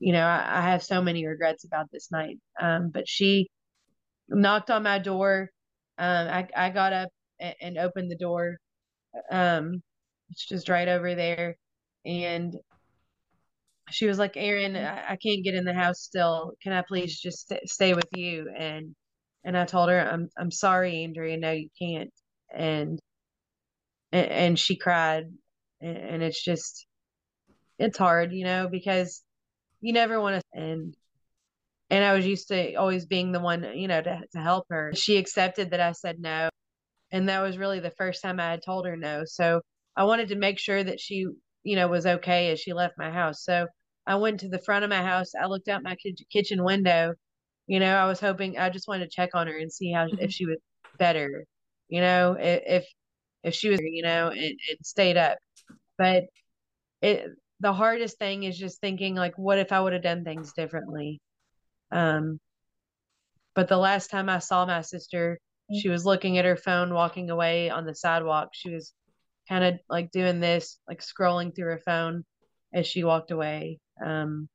you know, I, I have so many regrets about this night. Um, but she knocked on my door. Um, I, I got up and, and opened the door. Um, it's just right over there. And she was like, Erin, I, I can't get in the house still. Can I please just st- stay with you? And, and I told her, I'm, I'm sorry, Andrea. No, you can't. And, and, and she cried and, and it's just, it's hard, you know, because you never want to, and, and I was used to always being the one, you know, to, to help her. She accepted that I said no. And that was really the first time I had told her no. So I wanted to make sure that she, you know, was okay as she left my house. So I went to the front of my house. I looked out my kitchen window. You know, I was hoping I just wanted to check on her and see how mm-hmm. if she was better. You know, if if she was, you know, and, and stayed up. But it the hardest thing is just thinking like, what if I would have done things differently? Um, but the last time I saw my sister, she was looking at her phone, walking away on the sidewalk. She was kind of like doing this, like scrolling through her phone as she walked away. Um,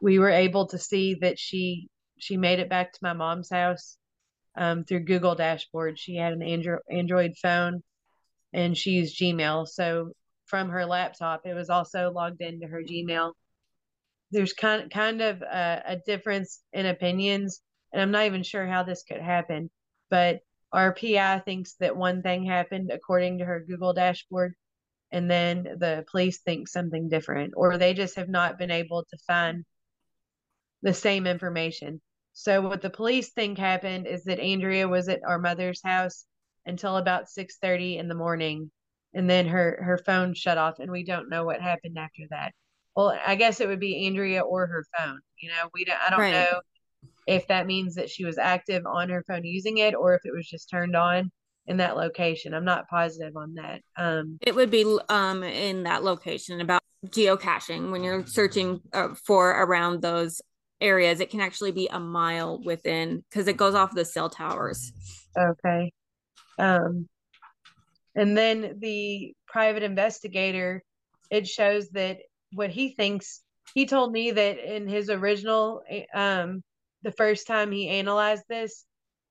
we were able to see that she she made it back to my mom's house um, through Google Dashboard. She had an Android Android phone, and she used Gmail. So from her laptop, it was also logged into her Gmail. There's kind kind of a, a difference in opinions, and I'm not even sure how this could happen. But our PI thinks that one thing happened according to her Google Dashboard, and then the police think something different, or they just have not been able to find the same information. So what the police think happened is that Andrea was at our mother's house until about 6:30 in the morning and then her her phone shut off and we don't know what happened after that. Well, I guess it would be Andrea or her phone. You know, we don't I don't right. know if that means that she was active on her phone using it or if it was just turned on in that location. I'm not positive on that. Um, it would be um, in that location about geocaching when you're searching uh, for around those areas. It can actually be a mile within because it goes off the cell towers. Okay. Um, and then the private investigator, it shows that what he thinks. He told me that in his original, um, the first time he analyzed this,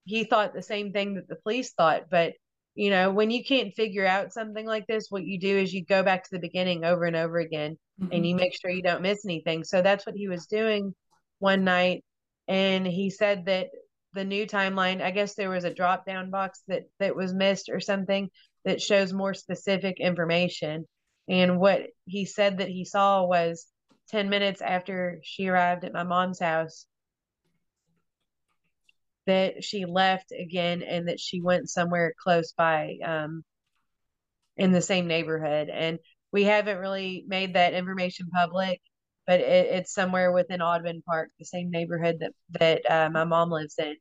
he thought the same thing that the police thought. But, you know, when you can't figure out something like this, what you do is you go back to the beginning over and over again mm-hmm. and you make sure you don't miss anything. So that's what he was doing one night. And he said that the new timeline, I guess there was a drop down box that, that was missed or something that shows more specific information. And what he said that he saw was 10 minutes after she arrived at my mom's house, that she left again and that she went somewhere close by um, in the same neighborhood. And we haven't really made that information public, but it, it's somewhere within Audubon Park, the same neighborhood that that uh, my mom lives in.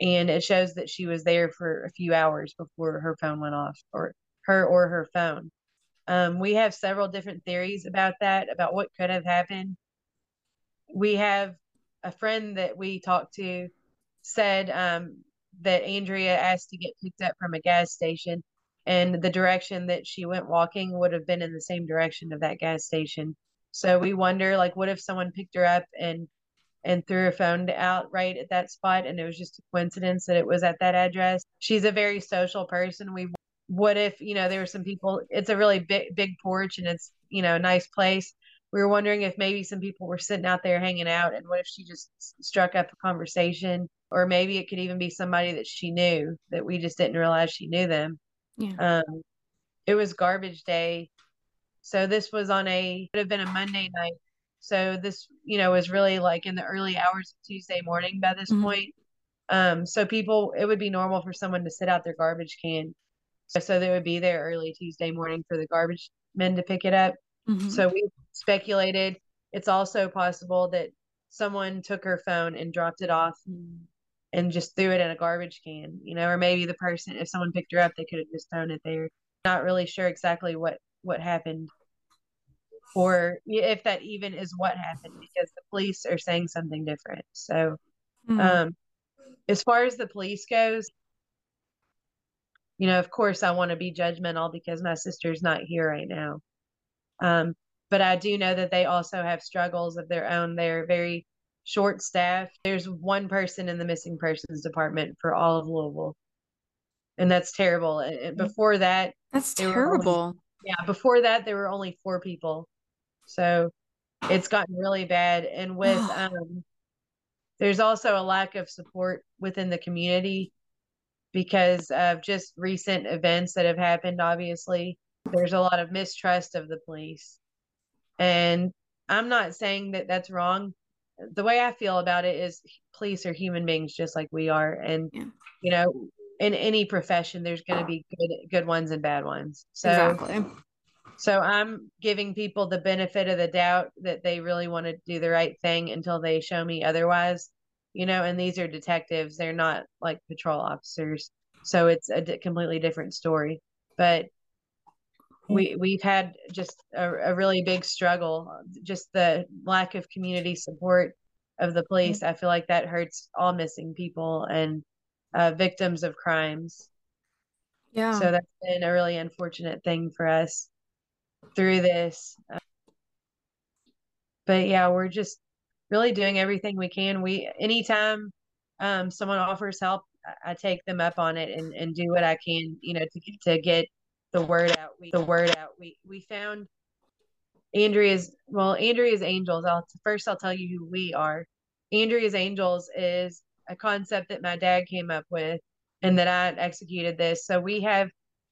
And it shows that she was there for a few hours before her phone went off, or her or her phone. Um, we have several different theories about that, about what could have happened. We have a friend that we talked to said um, that Andrea asked to get picked up from a gas station, and the direction that she went walking would have been in the same direction of that gas station. So we wonder, like, what if someone picked her up and and threw her phone out right at that spot, and it was just a coincidence that it was at that address. She's a very social person. We what if you know there were some people? It's a really big big porch, and it's you know a nice place we were wondering if maybe some people were sitting out there hanging out and what if she just struck up a conversation or maybe it could even be somebody that she knew that we just didn't realize she knew them yeah. um it was garbage day so this was on a would have been a monday night so this you know was really like in the early hours of tuesday morning by this mm-hmm. point um so people it would be normal for someone to sit out their garbage can so they would be there early tuesday morning for the garbage men to pick it up Mm-hmm. So we speculated it's also possible that someone took her phone and dropped it off and just threw it in a garbage can, you know, or maybe the person, if someone picked her up, they could have just thrown it there. Not really sure exactly what what happened, or if that even is what happened, because the police are saying something different. So, mm-hmm. um, as far as the police goes, you know, of course, I want to be judgmental because my sister's not here right now. Um, but I do know that they also have struggles of their own. They're very short staffed. There's one person in the missing persons department for all of Louisville. And that's terrible. And before that, that's terrible. Only, yeah, before that there were only four people. So it's gotten really bad. And with um there's also a lack of support within the community because of just recent events that have happened obviously. There's a lot of mistrust of the police. And i'm not saying that that's wrong. The way i feel about it is police are human beings just like we are. And yeah. you know in any profession there's going to be good good ones and bad ones. So exactly so i'm giving people the benefit of the doubt that they really want to do the right thing until they show me otherwise you know and these are detectives. They're not like patrol officers. So it's a d- completely different story. But we we've had just a, a, really big struggle. Just the lack of community support of the police i feel like that hurts all missing people and uh, victims of crimes. Yeah. So that's been a really unfortunate thing for us through this but yeah we're just really doing everything we can we anytime um, someone offers help I take them up on it and, and do what I can, you know, to to get the word out. We, the word out. We we found Andrea's well, Andrea's Angels. I'll first I'll tell you who we are. Andrea's Angels is a concept that my dad came up with and that I executed this. So we have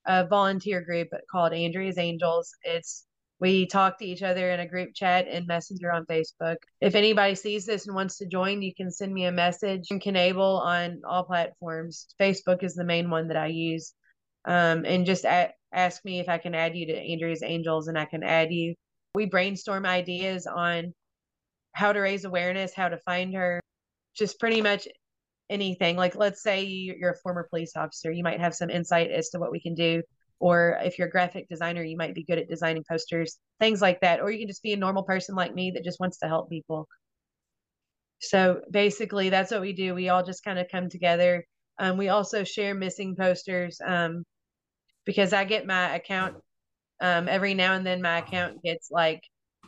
a volunteer group called Andrea's Angels. It's we talk to each other in a group chat and messenger on Facebook. If anybody sees this and wants to join, you can send me a message. You can enable on all platforms. Facebook is the main one that I use. Um, and just a- ask me if I can add you to Andrea's Angels and I can add you. We brainstorm ideas on how to raise awareness, how to find her, just pretty much anything. Like, let's say you're a former police officer, you might have some insight as to what we can do. Or if you're a graphic designer you might be good at designing posters things like that. Or you can just be a normal person like me that just wants to help people. So basically that's what we do. We all just kind of come together. Um, we also share missing posters um, because i get my account um, every now and then my account gets like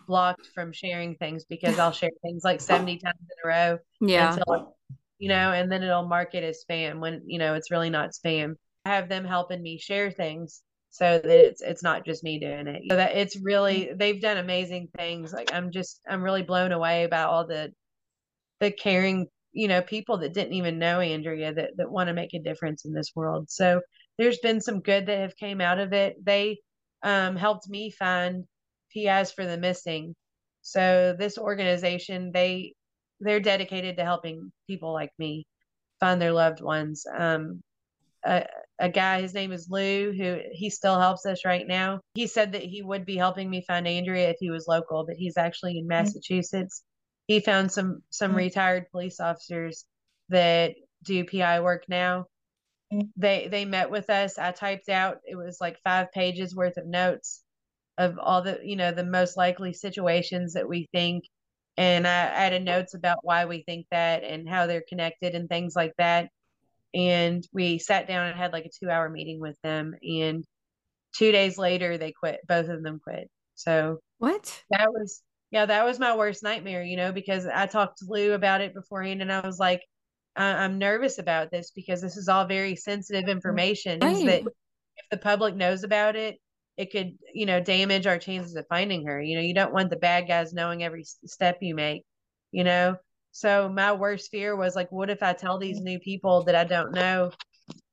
blocked from sharing things because i'll share things like 70 times in a row yeah. until, you know and then it'll mark it as spam when you know it's really not spam have them helping me share things so that it's it's not just me doing it. So that it's really they've done amazing things. Like I'm just I'm really blown away about all the the caring, you know, people that didn't even know Andrea that that want to make a difference in this world. So there's been some good that have came out of it. They um, helped me find PIs for the missing. So this organization, they they're dedicated to helping people like me find their loved ones. Um, a, a guy, his name is Lou, who he still helps us right now. He said that he would be helping me find Andrea if he was local, but he's actually in mm-hmm. Massachusetts. Mm-hmm. He found some some mm-hmm. retired police officers that do PI work now. Mm-hmm. They they met with us. I typed out it was like five pages worth of notes of all the you know the most likely situations that we think and I added notes about why we think that and how they're connected and things like that. And we sat down and had like a two hour meeting with them. And two days later they quit. Both of them quit. So what? that was yeah that was my worst nightmare you know because i talked to lou about it beforehand and i was like I- am nervous about this because this is all very sensitive mm-hmm. information right. that if the public knows about it it could you know damage our chances of finding her. You know you don't want the bad guys knowing every step you make you know? So my worst fear was like, what if I tell these new people that I don't know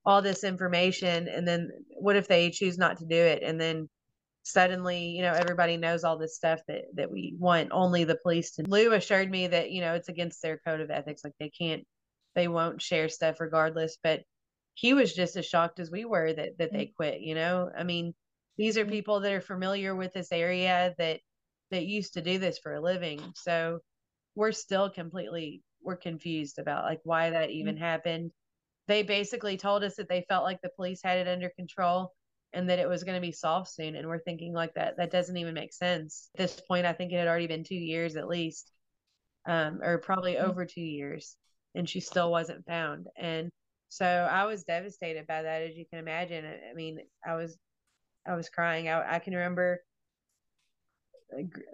all this information and then what if they choose not to do it? And then suddenly you know everybody knows all this stuff that that we want only the police to lou assured me that you know it's against their code of ethics like they can't they won't share stuff regardless but he was just as shocked as we were that that they mm-hmm. quit you know? I mean these are mm-hmm. people that are familiar with this area that that used to do this for a living so we're still completely we're confused about like why that even mm-hmm. happened. They basically told us that they felt like the police had it under control and that it was going to be solved soon and we're thinking like that that doesn't even make sense. At this point I think it had already been 2 years at least. Um or probably mm-hmm. over 2 years and she still wasn't found and so I was devastated by that as you can imagine. I mean, I was I was crying. I I can remember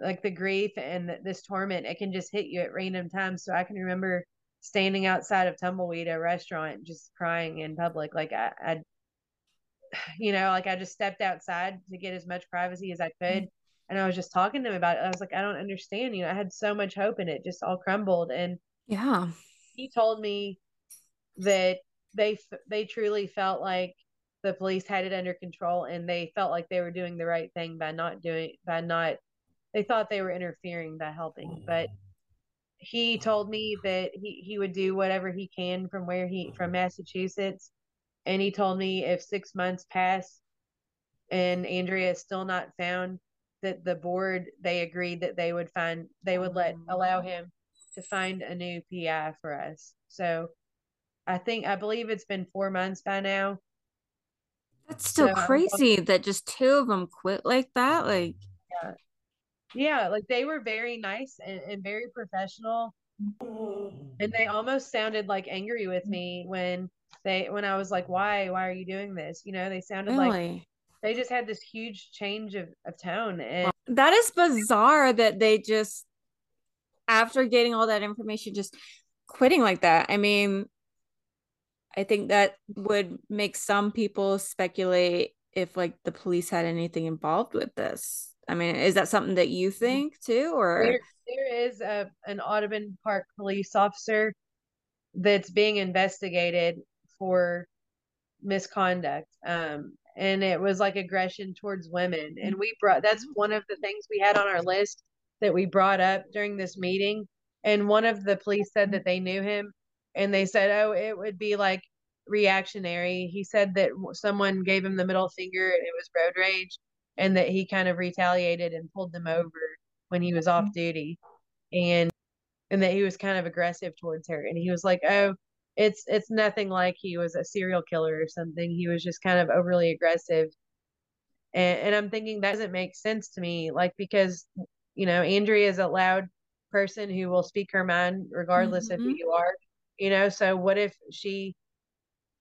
like the grief and this torment it can just hit you at random times. So i can remember standing outside of tumbleweed a restaurant just crying in public. Like I, I you know like i just stepped outside to get as much privacy as i mm-hmm. could. And i was just talking to him about it. I was like i don't understand you know i had so much hope and it just all crumbled. And yeah. he told me that they they truly felt like the police had it under control and they felt like they were doing the right thing by not doing by not they thought they were interfering by helping but he told me that he, he would do whatever he can from where he from massachusetts. And he told me if six months pass and andrea is still not found that the board they agreed that they would find they would let allow him to find a new pi for us. So i think i believe it's been four months by now that's still so, crazy that just two of them quit like that. Like, yeah, yeah, like they were very nice and, and very professional, and they almost sounded like angry with me when they when I was like, "Why? Why are you doing this?" You know, they sounded really? like they just had this huge change of, of tone, and that is bizarre that they just after getting all that information just quitting like that. I mean, I think that would make some people speculate if like the police had anything involved with this. I mean, is that something that you mm-hmm. think too, or there, there is a an Audubon Park police officer that's being investigated for misconduct, um, and it was like aggression towards women. And we brought that's one of the things we had on our list that we brought up during this meeting. And one of the police said that they knew him, and they said, "Oh, it would be like reactionary." He said that someone gave him the middle finger, and it was road rage, and that he kind of retaliated and pulled them over when he was off mm-hmm. duty, and and that he was kind of aggressive towards her. And he was like, "Oh, it's it's nothing like he was a serial killer or something. He was just kind of overly aggressive." And, and I'm thinking that doesn't make sense to me, like because you know Andrea is a loud person who will speak her mind regardless mm-hmm. of who mm-hmm. you are you know so what if she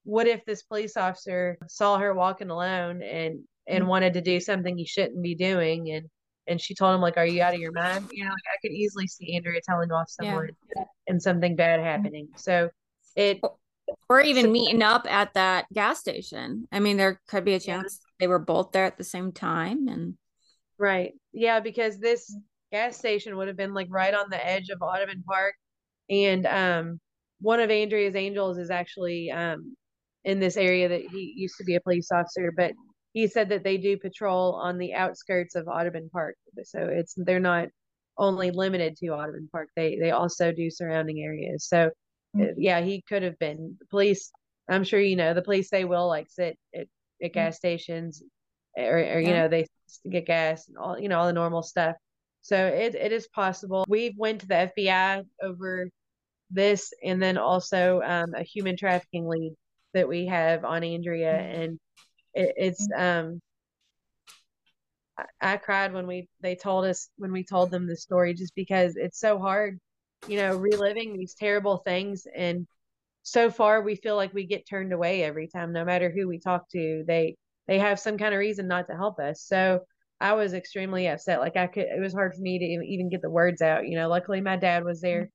what if this police officer saw her walking alone and and mm-hmm. wanted to do something he shouldn't be doing and and she told him like are you out of your mind you know like i could easily see andrea telling off someone yeah. and something bad happening so it or even meeting up at that gas station i mean there could be a chance yeah. they were both there at the same time and right yeah because this gas station would have been like right on the edge of audubon park and um one of andrea's angels is actually um in this area that he used to be a police officer, but he said that they do patrol on the outskirts of Audubon Park. So it's they're not only limited to Audubon Park. They they also do surrounding areas. So mm-hmm. yeah, he could have been the police. I'm sure you know the police. They will like sit at, at mm. gas stations, or, or you know they get gas and all you know all the normal stuff. So it it is possible. We've went to the FBI over this, and then also um, a human trafficking lead that we have on Andrea, and it, it's um. I, I cried when we they told us when we told them the story just because it's so hard, you know, reliving these terrible things and so far we feel like we get turned away every time no matter who we talk to. They they have some kind of reason not to help us. So i was extremely upset. Like i could it was hard for me to even get the words out. You know luckily my dad was there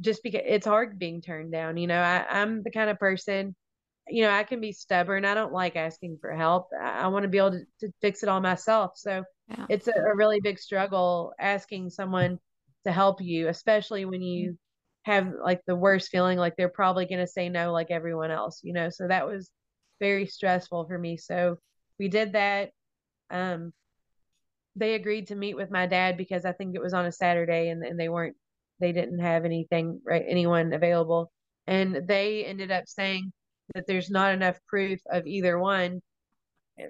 just because it's hard being turned down. You know, I, I'm the kind of person, you know, I can be stubborn. I don't like asking for help. I, I want to be able to, to, fix it all myself. So yeah. it's a, a, really big struggle asking someone to help you, especially when you have like the worst feeling like they're probably going to say no, like everyone else, you know. So that was very stressful for me. So we did that. Um, they agreed to meet with my dad because I think it was on a Saturday and, and they weren't they didn't have anything right anyone available. And they ended up saying that there's not enough proof of either one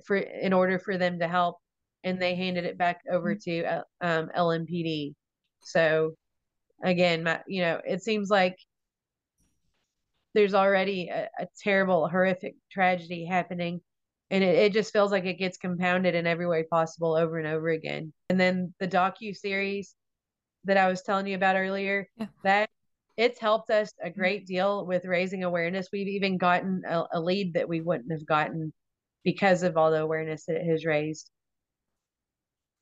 for in order for them to help and they handed it back over mm-hmm. to um, LMPD so again my, you know it seems like there's already a, a terrible horrific tragedy happening and it, it just feels like it gets compounded in every way possible over and over again. And then the docu series that I was telling you about earlier, yeah. that it's helped us a mm-hmm. great deal with raising awareness. We've even gotten a, a, lead that we wouldn't have gotten because of all the awareness that it has raised.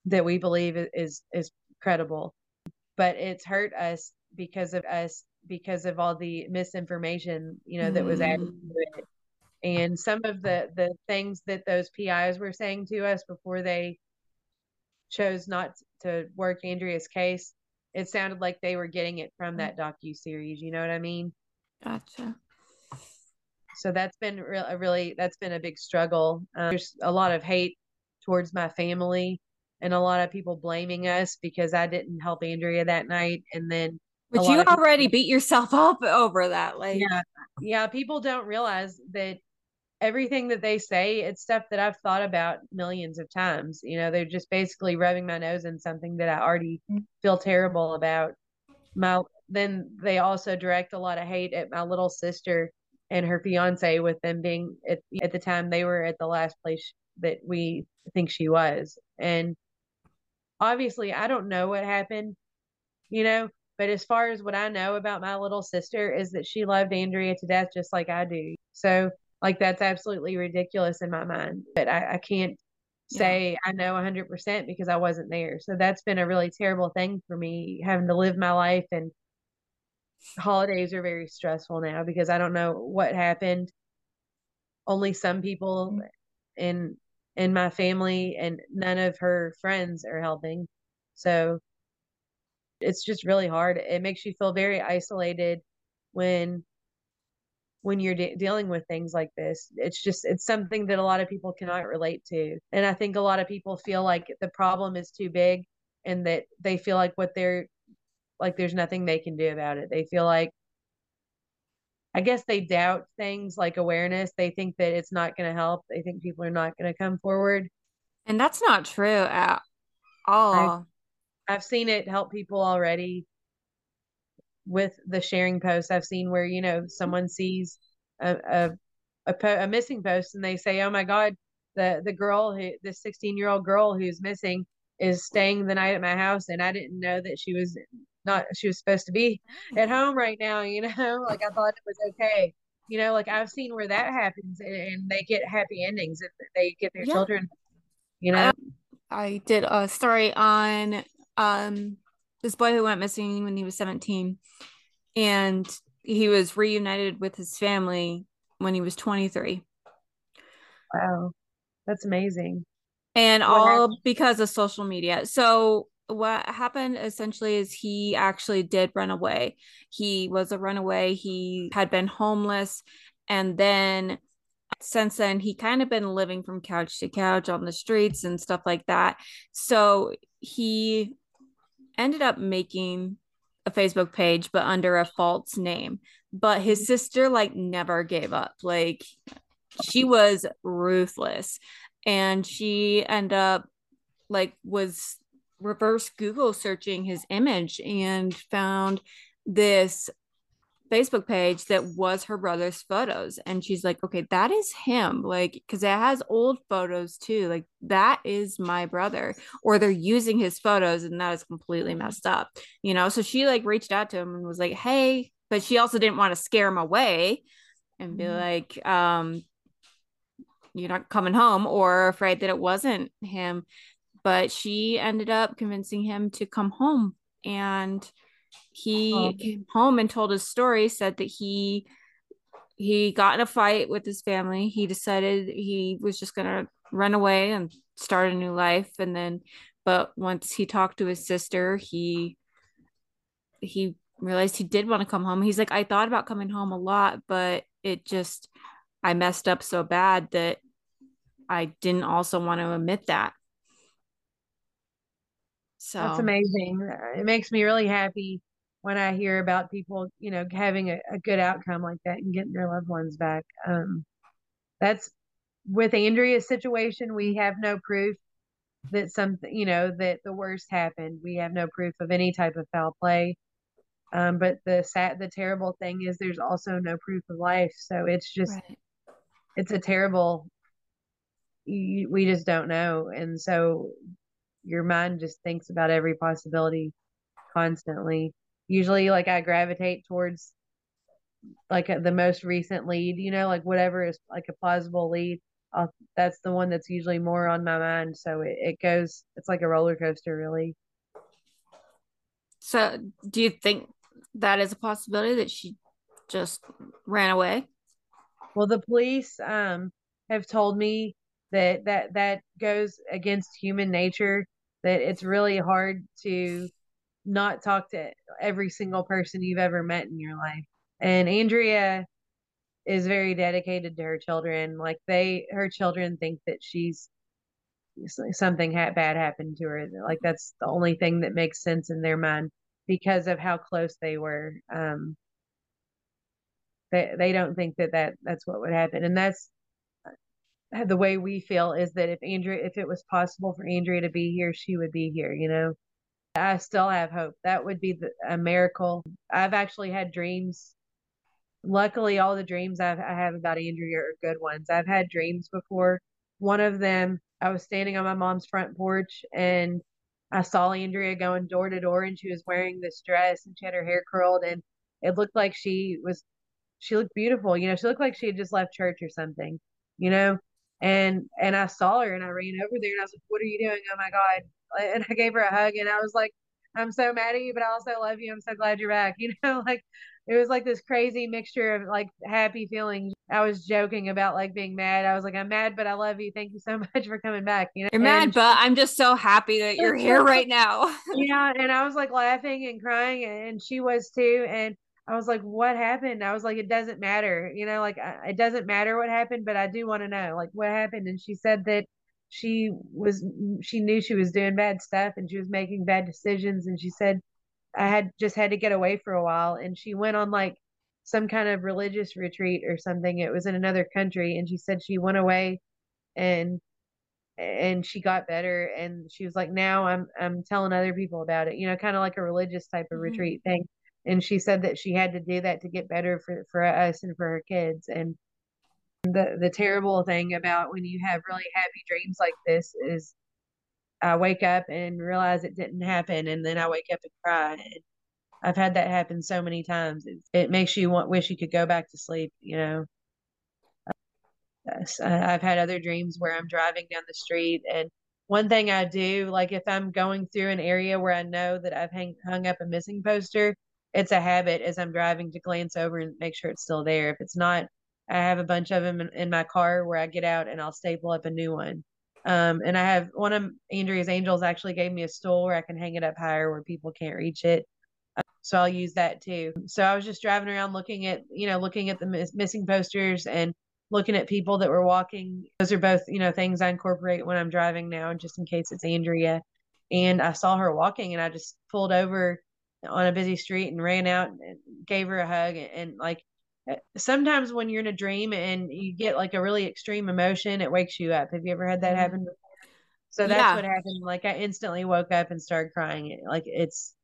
that we believe is is credible but it's hurt us because of us because of all the misinformation you know that was added to Mm. it and some of the the things that those PIs were saying to us before they chose not to work Andrea's case, it sounded like they were getting it from that docu series. You know what I mean? Gotcha. So that's been real, a really that's been a big struggle. Um, there's a lot of hate towards my family, and a lot of people blaming us because I didn't help Andrea that night, and then. But you of people- already beat yourself up over that. Like, yeah yeah people don't realize that everything that they say it's stuff that i've thought about millions of times you know they're just basically rubbing my nose in something that i already mm. feel terrible about. My then they also direct a lot of hate at my little sister and her fiance with them being at, at the time they were at the last place that we think she was. And obviously i don't know what happened you know but as far as what I know about my little sister is that she loved Andrea to death just like I do. So like that's absolutely ridiculous in my mind. But I, I can't say I know 100% because I wasn't there. So that's been a really terrible thing for me having to live my life and holidays are very stressful now because I don't know what happened. Only some people mm-hmm. in in my family and none of her friends are helping. So it's just really hard. It makes you feel very isolated when when you're de- dealing with things like this. It's just it's something that a lot of people cannot relate to. And I think a lot of people feel like the problem is too big and that they feel like what they're like there's nothing they can do about it. They feel like I guess they doubt things like awareness. They think that it's not going to help. They think people are not going to come forward. and that's not true at all. I've seen it help people already with the sharing posts. I've seen where you know someone sees a a, a, po- a missing post and they say, "Oh my God, the the girl who this 16 year old girl who's missing is staying the night at my house, and I didn't know that she was not she was supposed to be at home right now. You know, like I thought it was okay. You know, like I've seen where that happens and, and they get happy endings if they get their Yeah. children. You know, I did a story on um this boy who went missing when he was 17 and he was reunited with his family when he was 23 wow, that's amazing. and all because of social media. So what happened essentially is he actually did run away. He was a runaway. He had been homeless. And then since then he kind of been living from couch to couch on the streets and stuff like that. So he ended up making a facebook page but under a false name. But his sister like never gave up. Like she was ruthless. And she ended up like was reverse google searching his image and found this facebook page that was her brother's photos and she's like okay that is him like because it has old photos too like that is my brother or they're using his photos and that is completely messed up you know so she like reached out to him and was like hey but she also didn't want to scare him away and be Mhm. like um you're not coming home or afraid that it wasn't him but she ended up convincing him to come home and he Oh. came home and told his story said that he he got in a fight with his family he decided he was just going to run away and start a new life and then but once he talked to his sister he he realized he did want to come home he's like i thought about coming home a lot but it just i messed up so bad that i didn't also want to admit that so That's amazing. It makes me really happy when I hear about people, you know, having a, a good outcome like that and getting their loved ones back. Um, that's with Andrea's situation, we have no proof that something, you know, that the worst happened. We have no proof of any type of foul play. Um, but the sad, the terrible thing is there's also no proof of life. So it's just, right it's a terrible, you, we just don't know. And so your mind just thinks about every possibility constantly. Usually, like I gravitate towards like a, the most recent lead, you know, like whatever is like a plausible lead. I'll, that's the one that's usually more on my mind. So it, it goes, it's like a roller coaster, really. So, do you think that is a possibility that she just ran away? Well, the police um, have told me that that that goes against human nature. That it's really hard to not talk to every single person you've ever met in your life. And Andrea is very dedicated to her children. Like they, her children think that she's something bad happened to her. Like that's the only thing that makes sense in their mind because of how close they were. Um, they they don't think that that that's what would happen, and that's uh, the way we feel is that if Andrea, if it was possible for Andrea to be here, she would be here. You know, I still have hope. That would be the, a miracle. I've actually had dreams. Luckily, all the dreams I've, I have about Andrea are good ones. I've had dreams before. One of them, I was standing on my mom's front porch and I saw Andrea going door to door and she was wearing this dress and she had her hair curled and it looked like she was, she looked beautiful. You know, she looked like she had just left church or something, you know? And, and I saw her and I ran over there and I was like, what are you doing? Oh my God and I gave her a hug and I was like, I'm so mad at you, but I also love you. I'm so glad you're back. You know, like it was like this crazy mixture of like happy feelings. I was joking about like being mad. I was like, I'm mad, but I love you. Thank you so much for coming back. You know, you're mad, and but I'm just so happy that you're here right now. yeah. And I was like laughing and crying, and she was too. And I was like, what happened? I was like, it doesn't matter. You know, like it doesn't matter what happened, but I do want to know like what happened. And she said that she was she knew she was doing bad stuff and she was making bad decisions. And she said I had just had to get away for a while. And she went on like some kind of religious retreat or something. It was in another country. And she said she went away and and she got better. And she was like now I'm I'm telling other people about it you know kind of like a religious type of mm-hmm. retreat thing. And she said that she had to do that to get better for for us and for her kids. And the the terrible thing about when you have really happy dreams like this is I wake up and realize it didn't happen, and then I wake up and cry. And I've had that happen so many times. It, it makes you want wish you could go back to sleep. You know. Yes, I've had other dreams where I'm driving down the street, and one thing I do, like if I'm going through an area where I know that I've hang, hung up a missing poster, it's a habit as I'm driving to glance over and make sure it's still there. If it's not, I have a bunch of them in, in, my car where I get out and I'll staple up a new one. Um, and I have one of Andrea's angels actually gave me a stool where I can hang it up higher where people can't reach it. Uh, so I'll use that too. So I was just driving around looking at, you know, looking at the miss- missing posters and looking at people that were walking. Those are both, you know, things I incorporate when I'm driving now, just in case it's Andrea. And I saw her walking and I just pulled over on a busy street and ran out and gave her a hug and, and like sometimes when you're in a dream and you get like a really extreme emotion, it wakes you up. Have you ever had that mm-hmm. happen before? So that's yeah. what happened. Like I instantly woke up and started crying. Like it's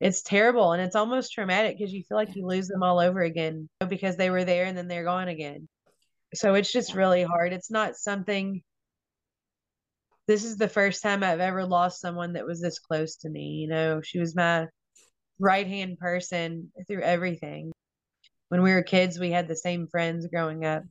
it's terrible and it's almost traumatic because you feel like you lose them all over again because they were there and then they're gone again. So it's just really hard. It's not something this is the first time I've ever lost someone that was this close to me. You know, she was my right hand person through everything when we were kids, we had the same friends growing up,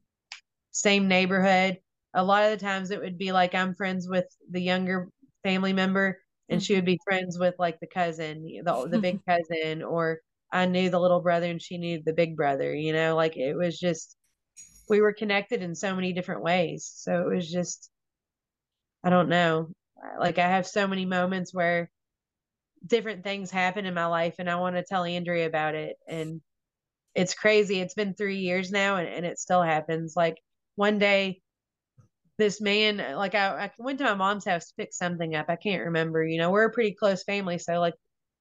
same neighborhood. A lot of the times it would be like I'm friends with the younger family member and she would be mm-hmm. friends with like the cousin, the, the big cousin, or I knew the little brother and she knew the big brother, you know, like it was just, we were connected in so many different ways. So it was just, I don't know. Like I have so many moments where different things happen in my life and I want to tell Andrea about it. And it's crazy. It's been three years now and, and it still happens. Like one day, this man, like I, I went to my mom's house to pick something up. I can't remember. You know, we're a pretty close family. So, like,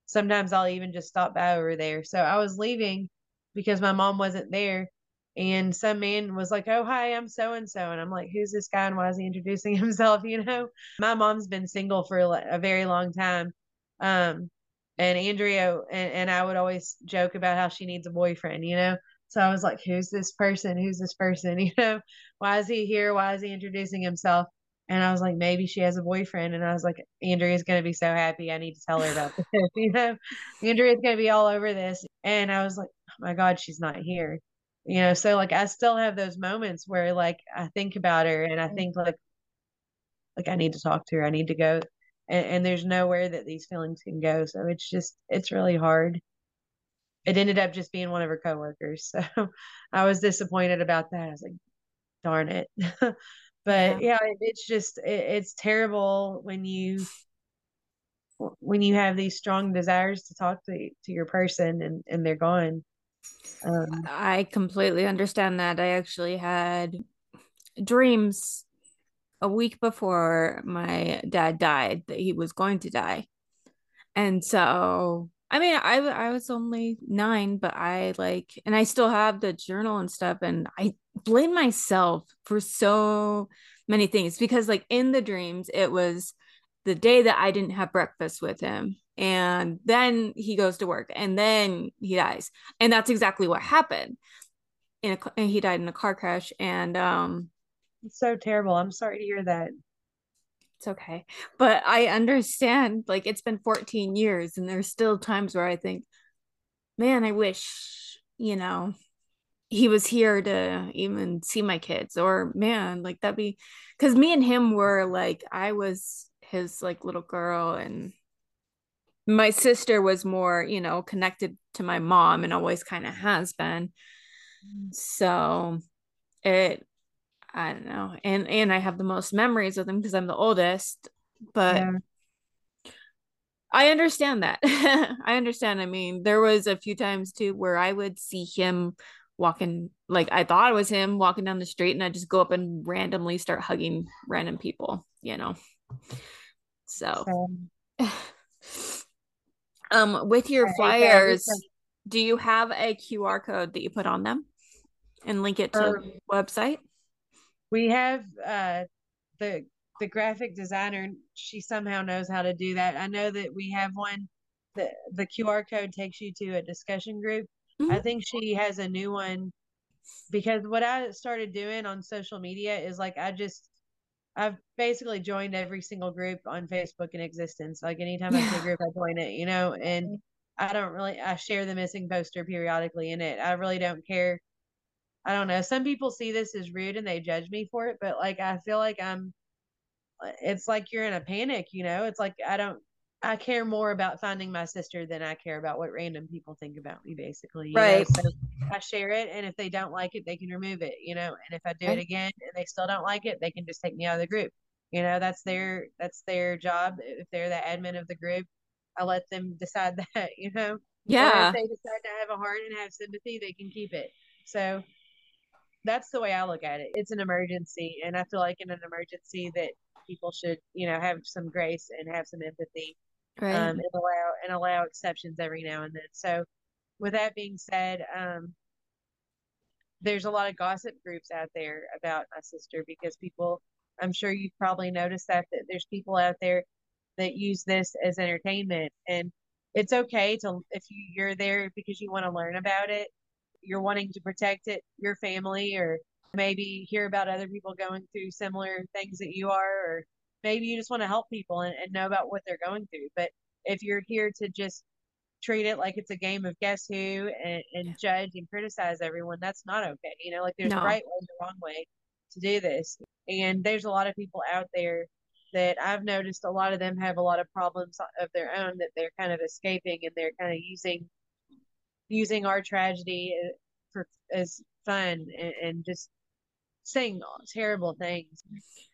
sometimes I'll even just stop by over there. So I was leaving because my mom wasn't there. And some man was like, Oh, hi, I'm so and so. And I'm like, Who's this guy and why is he introducing himself? You know, my mom's been single for a very long time. Um, and Andrea and, and I would always joke about how she needs a boyfriend, you know. So I was like, "Who's this person? Who's this person? You know, why is he here? Why is he introducing himself?" And I was like, "Maybe she has a boyfriend." And I was like, "Andrea's gonna be so happy. I need to tell her about this." you know, Andrea's gonna be all over this. And I was like, "Oh my God, she's not here." you know so like i still have those moments where like i think about her and i mm. think like like i need to talk to her i need to go and, and there's nowhere that these feelings can go. So it's just it's really hard. It ended up just being one of her coworkers. So i was disappointed about that. I was like darn it. But yeah, yeah it, it's just it, it's terrible when you when you have these strong desires to talk to to your person and and they're gone. Um, I completely understand that. I actually had dreams a week before my dad died that he was going to die. And so, I mean, I I was only 9, but I like and I still have the journal and stuff and I blame myself for so many things because like in the dreams it was the day that I didn't have breakfast with him and then he goes to work and then he dies and that's exactly what happened in a, and he died in a car crash and um it's so terrible. I'm sorry to hear that. It's okay. But i understand like it's been 14 years and there's still times where i think man i wish you know he was here to even see my kids. Or man like that'd be because me and him were like i was his like little girl and my sister was more, you know, connected to my mom and always kind of has been. Mm. So it I don't know. And and I have the most memories of them because I'm the oldest, but yeah. I understand that. I understand. I mean, there was a few times too where I would see him walking like I thought it was him walking down the street and I just go up and randomly start hugging random people, you know. So Um, with your flyers, do you have a QR code that you put on them and link it to um, the website? We have uh, the the graphic designer. She somehow knows how to do that. I know that we have one. The the QR code takes you to a discussion group. Mm-hmm. I think she has a new one because what I started doing on social media is like I just I've basically joined every single group on Facebook in existence. Like anytime I see a group, I join it, you know, and I don't really, I share the missing poster periodically in it. I really don't care. I don't know. Some people see this as rude and they judge me for it, but like, I feel like I'm, uh, it's like you're in a panic, you know? It's like, I don't, I care more about finding my sister than I care about what random people think about me, basically. right. So I share it, and if they don't like it, they can remove it, you know. And if I do it again and they still don't like it, they can just take me out of the group. You know, that's their that's their job. If they're the admin of the group, I let them decide that. You know. Yeah. Or if they decide to have a heart and have sympathy, they can keep it. So that's the way I look at it. It's an emergency, and I feel like in an emergency that people should, you know, have some grace and have some empathy right. um, and allow and allow exceptions every now and then. So, with that being said, um, there's a lot of gossip groups out there about my sister because people. I'm sure you've probably noticed that that there's people out there that use this as entertainment, and it's okay to if you, you're there because you want to learn about it, you're wanting to protect it, your family, or maybe hear about other people going through similar things that you are, or maybe you just want to help people and, and know about what they're going through. But if you're here to just treat it like it's a game of guess who and, and judge and criticize everyone, that's not okay. You know, like there's no. a right way and a wrong way to do this. And there's a lot of people out there that I've noticed a lot of them have a lot of problems of their own that they're kind of escaping and they're kind of using using our tragedy uh, for as fun and, and just saying terrible things.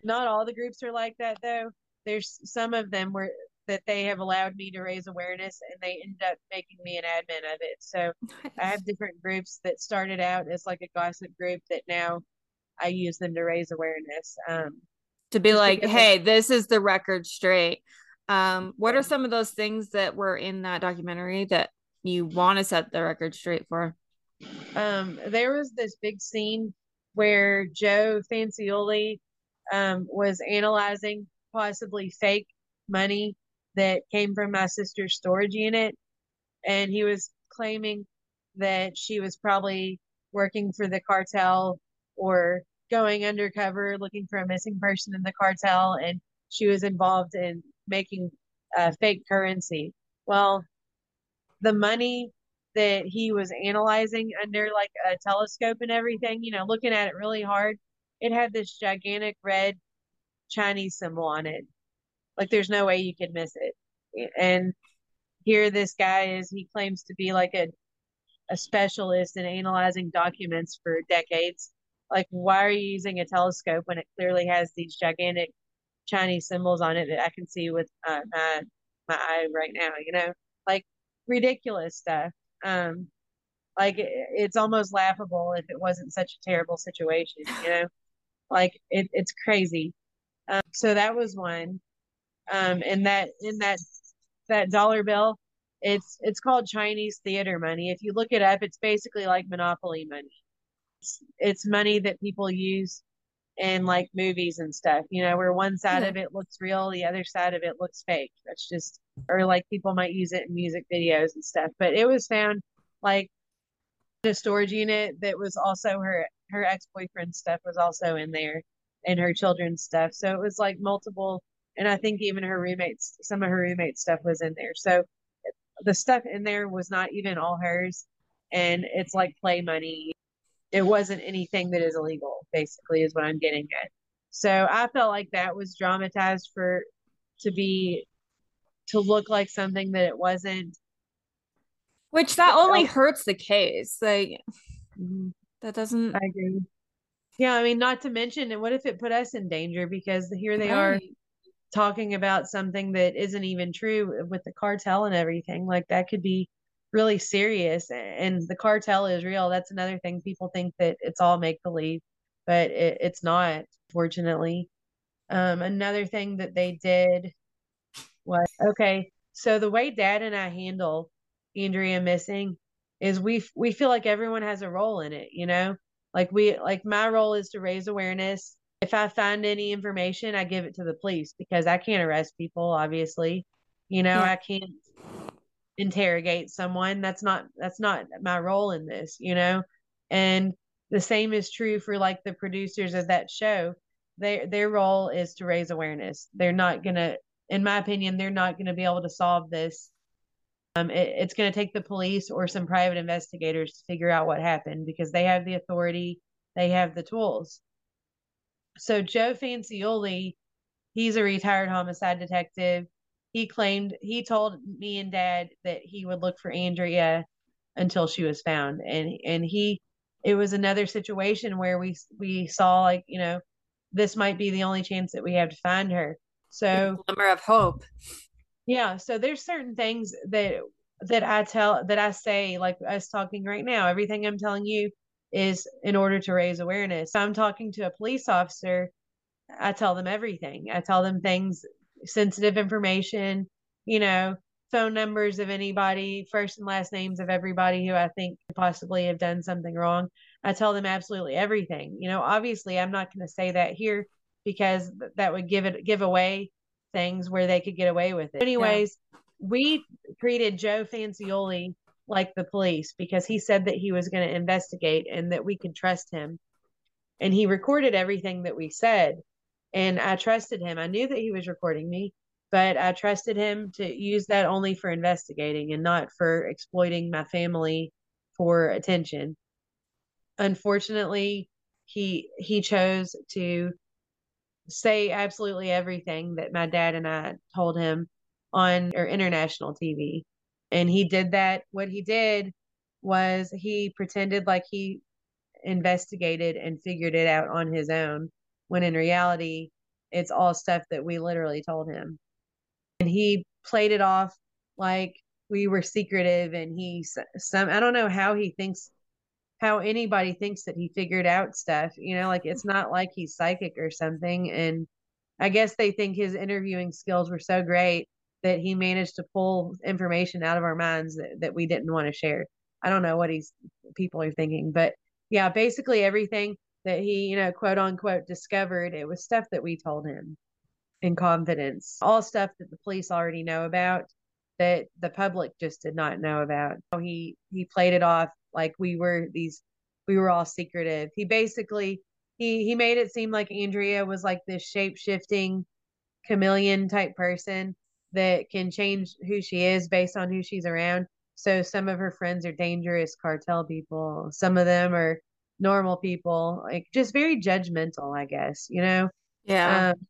Not all the groups are like that though. There's some of them where that they have allowed me to raise awareness and they end up making me an admin of it. So nice. I have different groups that started out as like a gossip group that now I use them to raise awareness. Um, to be like, hey, this is the record straight. Um, what are some of those things that were in that documentary that you want to set the record straight for? Um, there was this big scene where Joe Fanciulli um, was analyzing possibly fake money that came from my sister's storage unit. And he was claiming that she was probably working for the cartel or going undercover looking for a missing person in the cartel. And she was involved in making uh, fake currency. Well, the money that he was analyzing under like a telescope and everything, you know, looking at it really hard, it had this gigantic red Chinese symbol on it. Like there's no way you could miss it. And here this guy is, he claims to be like a a specialist in analyzing documents for decades. Like, why are you using a telescope when it clearly has these gigantic Chinese symbols on it that I can see with uh, my my eye right now? You know, ridiculous stuff. Um, like it's almost laughable if it wasn't such a terrible situation. You know, like it, it's crazy. Um, so that was one. Um, and that in that that dollar bill, it's it's called Chinese theater money. If you look it up, it's basically like monopoly money. It's, it's money that people use in like movies and stuff, you know, where one side yeah. of it looks real, the other side of it looks fake. That's just or like people might use it in music videos and stuff. But it was found like a storage unit that was also her her ex-boyfriend stuff was also in there and her children's stuff. So it was like multiple and I think even her roommates some of her roommates stuff was in there. So the stuff in there was not even all hers and it's like play money it wasn't anything that is illegal basically is what i'm getting at so i felt like that was dramatized for to be to look like something that it wasn't which that only hurts the case like mm-hmm. that doesn't i agree yeah i mean not to mention and what if it put us in danger because here they right. are talking about something that isn't even true with the cartel and everything like that could be really serious and the cartel is real that's another thing people think that it's all make believe but it, it's not fortunately um, another thing that they did was okay so the way dad and i handle andrea missing is we we feel like everyone has a role in it you know like we like my role is to raise awareness if I find any information, I give it to the police because I can't arrest people, obviously. You know, yeah. I can't interrogate someone. That's not that's not my role in this, you know? And the same is true for like the producers of that show. Their their role is to raise awareness. They're not gonna in my opinion, they're not gonna be able to solve this. Um, it, it's to take the police or some private investigators to figure out what happened because they have the authority, they have the tools so Joe Fanciulli, he's a retired homicide detective. He claimed he told me and Dad that he would look for Andrea until she was found, and and he it was another situation where we we saw like you know this might be the only chance that we have to find her. So glimmer of hope. Yeah, so there's certain things that that I tell that I say like us talking right now. Everything I'm telling you is in order to raise awareness. I'm talking to a police officer, I tell them everything. I tell them things, sensitive information, you know, phone numbers of anybody, first and last names of everybody who I think possibly have done something wrong. I tell them absolutely everything. You know, obviously I'm not going to say that here because that would give it give away things where they could get away with it. Anyways, yeah. we treated Joe Fancioli like the police because he said that he was going to investigate and that we could trust him. And he recorded everything that we said. And I trusted him. I knew that he was recording me, but I trusted him to use that only for investigating and not for exploiting my family for attention. Unfortunately, he he chose to say absolutely everything that my dad and I told him on or international TV and he did that what he did was he pretended like he investigated and figured it out on his own when in reality it's all stuff that we literally told him and he played it off like we were secretive and he some i don't know how he thinks how anybody thinks that he figured out stuff you know like it's not like he's psychic or something and i guess they think his interviewing skills were so great that he managed to pull information out of our minds that, that we didn't want to share. I don't know what he's people are thinking, but yeah, basically everything that he, you know, quote unquote discovered, it was stuff that we told him in confidence. All stuff that the police already know about that the public just did not know about. He he played it off like we were these we were all secretive. He basically he he made it seem like Andrea was like this shape shifting chameleon type person that can change who she is based on who she's around. So some of her friends are dangerous cartel people. Some of them are normal people, like just very judgmental, I guess, you know? Yeah. Um,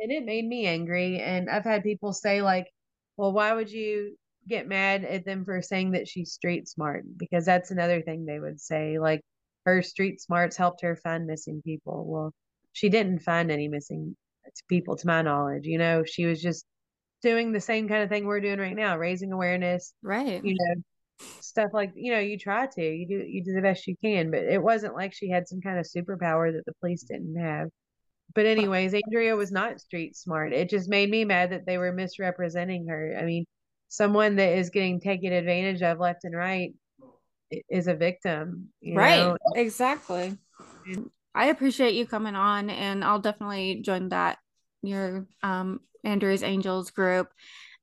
and it made me angry. And I've had people say, like, well, why would you get mad at them for saying that she's street smart? Because that's another thing they would say. Like, her street smarts helped her find missing people. Well, she didn't find any missing people, to my knowledge. You know, she was just doing the same kind of thing we're doing right now, raising awareness. Right. You know, stuff like you know you try to you do you do the best you can but it wasn't like she had some kind of superpower that the police didn't have. But anyways andrea was not street smart. It just made me mad that they were misrepresenting her. I mean someone that is getting taken advantage of left and right is a victim right know? exactly. I appreciate you coming on and i'll definitely join that your um andrea's angels group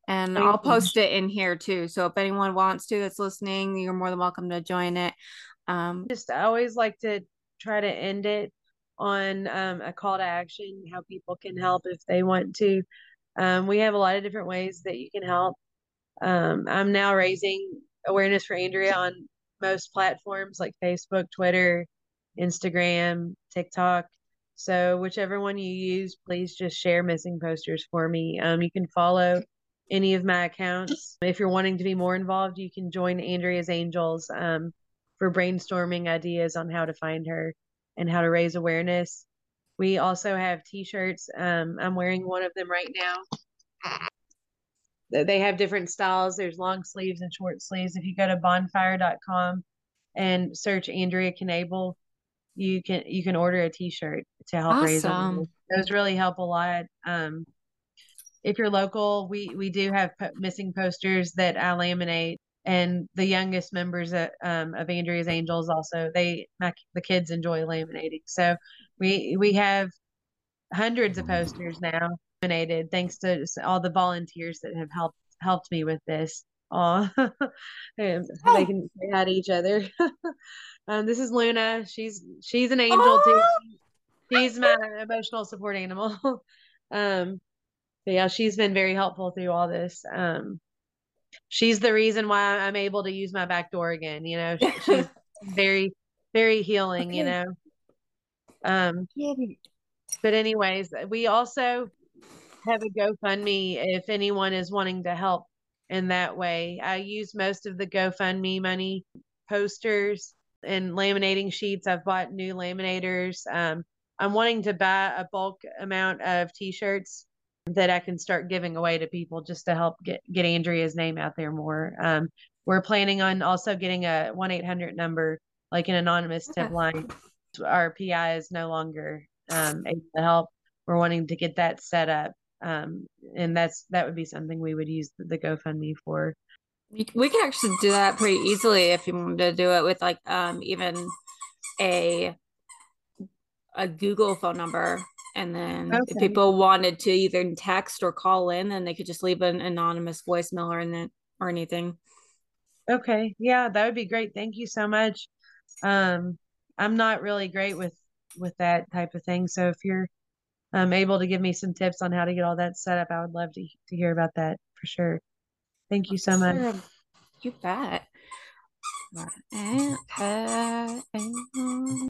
and I'll post it in here too. So if anyone wants to that's listening, you're more than welcome to join it. Um, just I always like to try to end it on um, a call to action, how people can help if they want to. Um, we have a lot of different ways that you can help. Um, I'm now raising awareness for Andrea on most platforms like Facebook, Twitter, Instagram, TikTok. So whichever one you use, please just share missing posters for me. Um, you can follow any of my accounts. If you're wanting to be more involved, you can join Andrea's Angels um, for brainstorming ideas on how to find her and how to raise awareness. We also have t-shirts. Um, I'm wearing one of them right now. They have different styles. There's long sleeves and short sleeves. If you go to bonfire.com and search Andrea Knabel, you can you can order a t-shirt to help awesome. raise awareness. Those really help a lot. Um, if you're local, we we do have missing posters that I laminate, and the youngest members of, um, of Andrea's Angels also they my, the kids enjoy laminating. So we we have hundreds of posters now laminated thanks to all the volunteers that have helped helped me with this. Oh, they can say hi to each other. um, this is Luna. She's she's an angel too. She's my emotional support animal. um, but yeah, she's been very helpful through all this. Um, she's the reason why I'm able to use my back door again. You know, she's very, very healing. Okay. You know. Um, but anyways, we also have a GoFundMe if anyone is wanting to help in that way. I use most of the GoFundMe money posters and laminating sheets. I've bought new laminators. Um, I'm wanting to buy a bulk amount of t-shirts that I can start giving away to people just to help get get Andrea's name out there more. Um, we're planning on also getting a one eight hundred number, like an anonymous tip line. Our PI is no longer um, able to help. We're wanting to get that set up, um, and that's that would be something we would use the, GoFundMe for. We can actually do that pretty easily if you wanted to do it with like um, even a a Google phone number and then okay. if people wanted to either text or call in, then they could just leave an anonymous voicemail or, in or anything. Okay. Yeah, that would be great. Thank you so much. Um, I'm not really great with with that type of thing. So if you're um, able to give me some tips on how to get all that set up, I would love to to hear about that for sure. Thank you so much. Sure. You bet.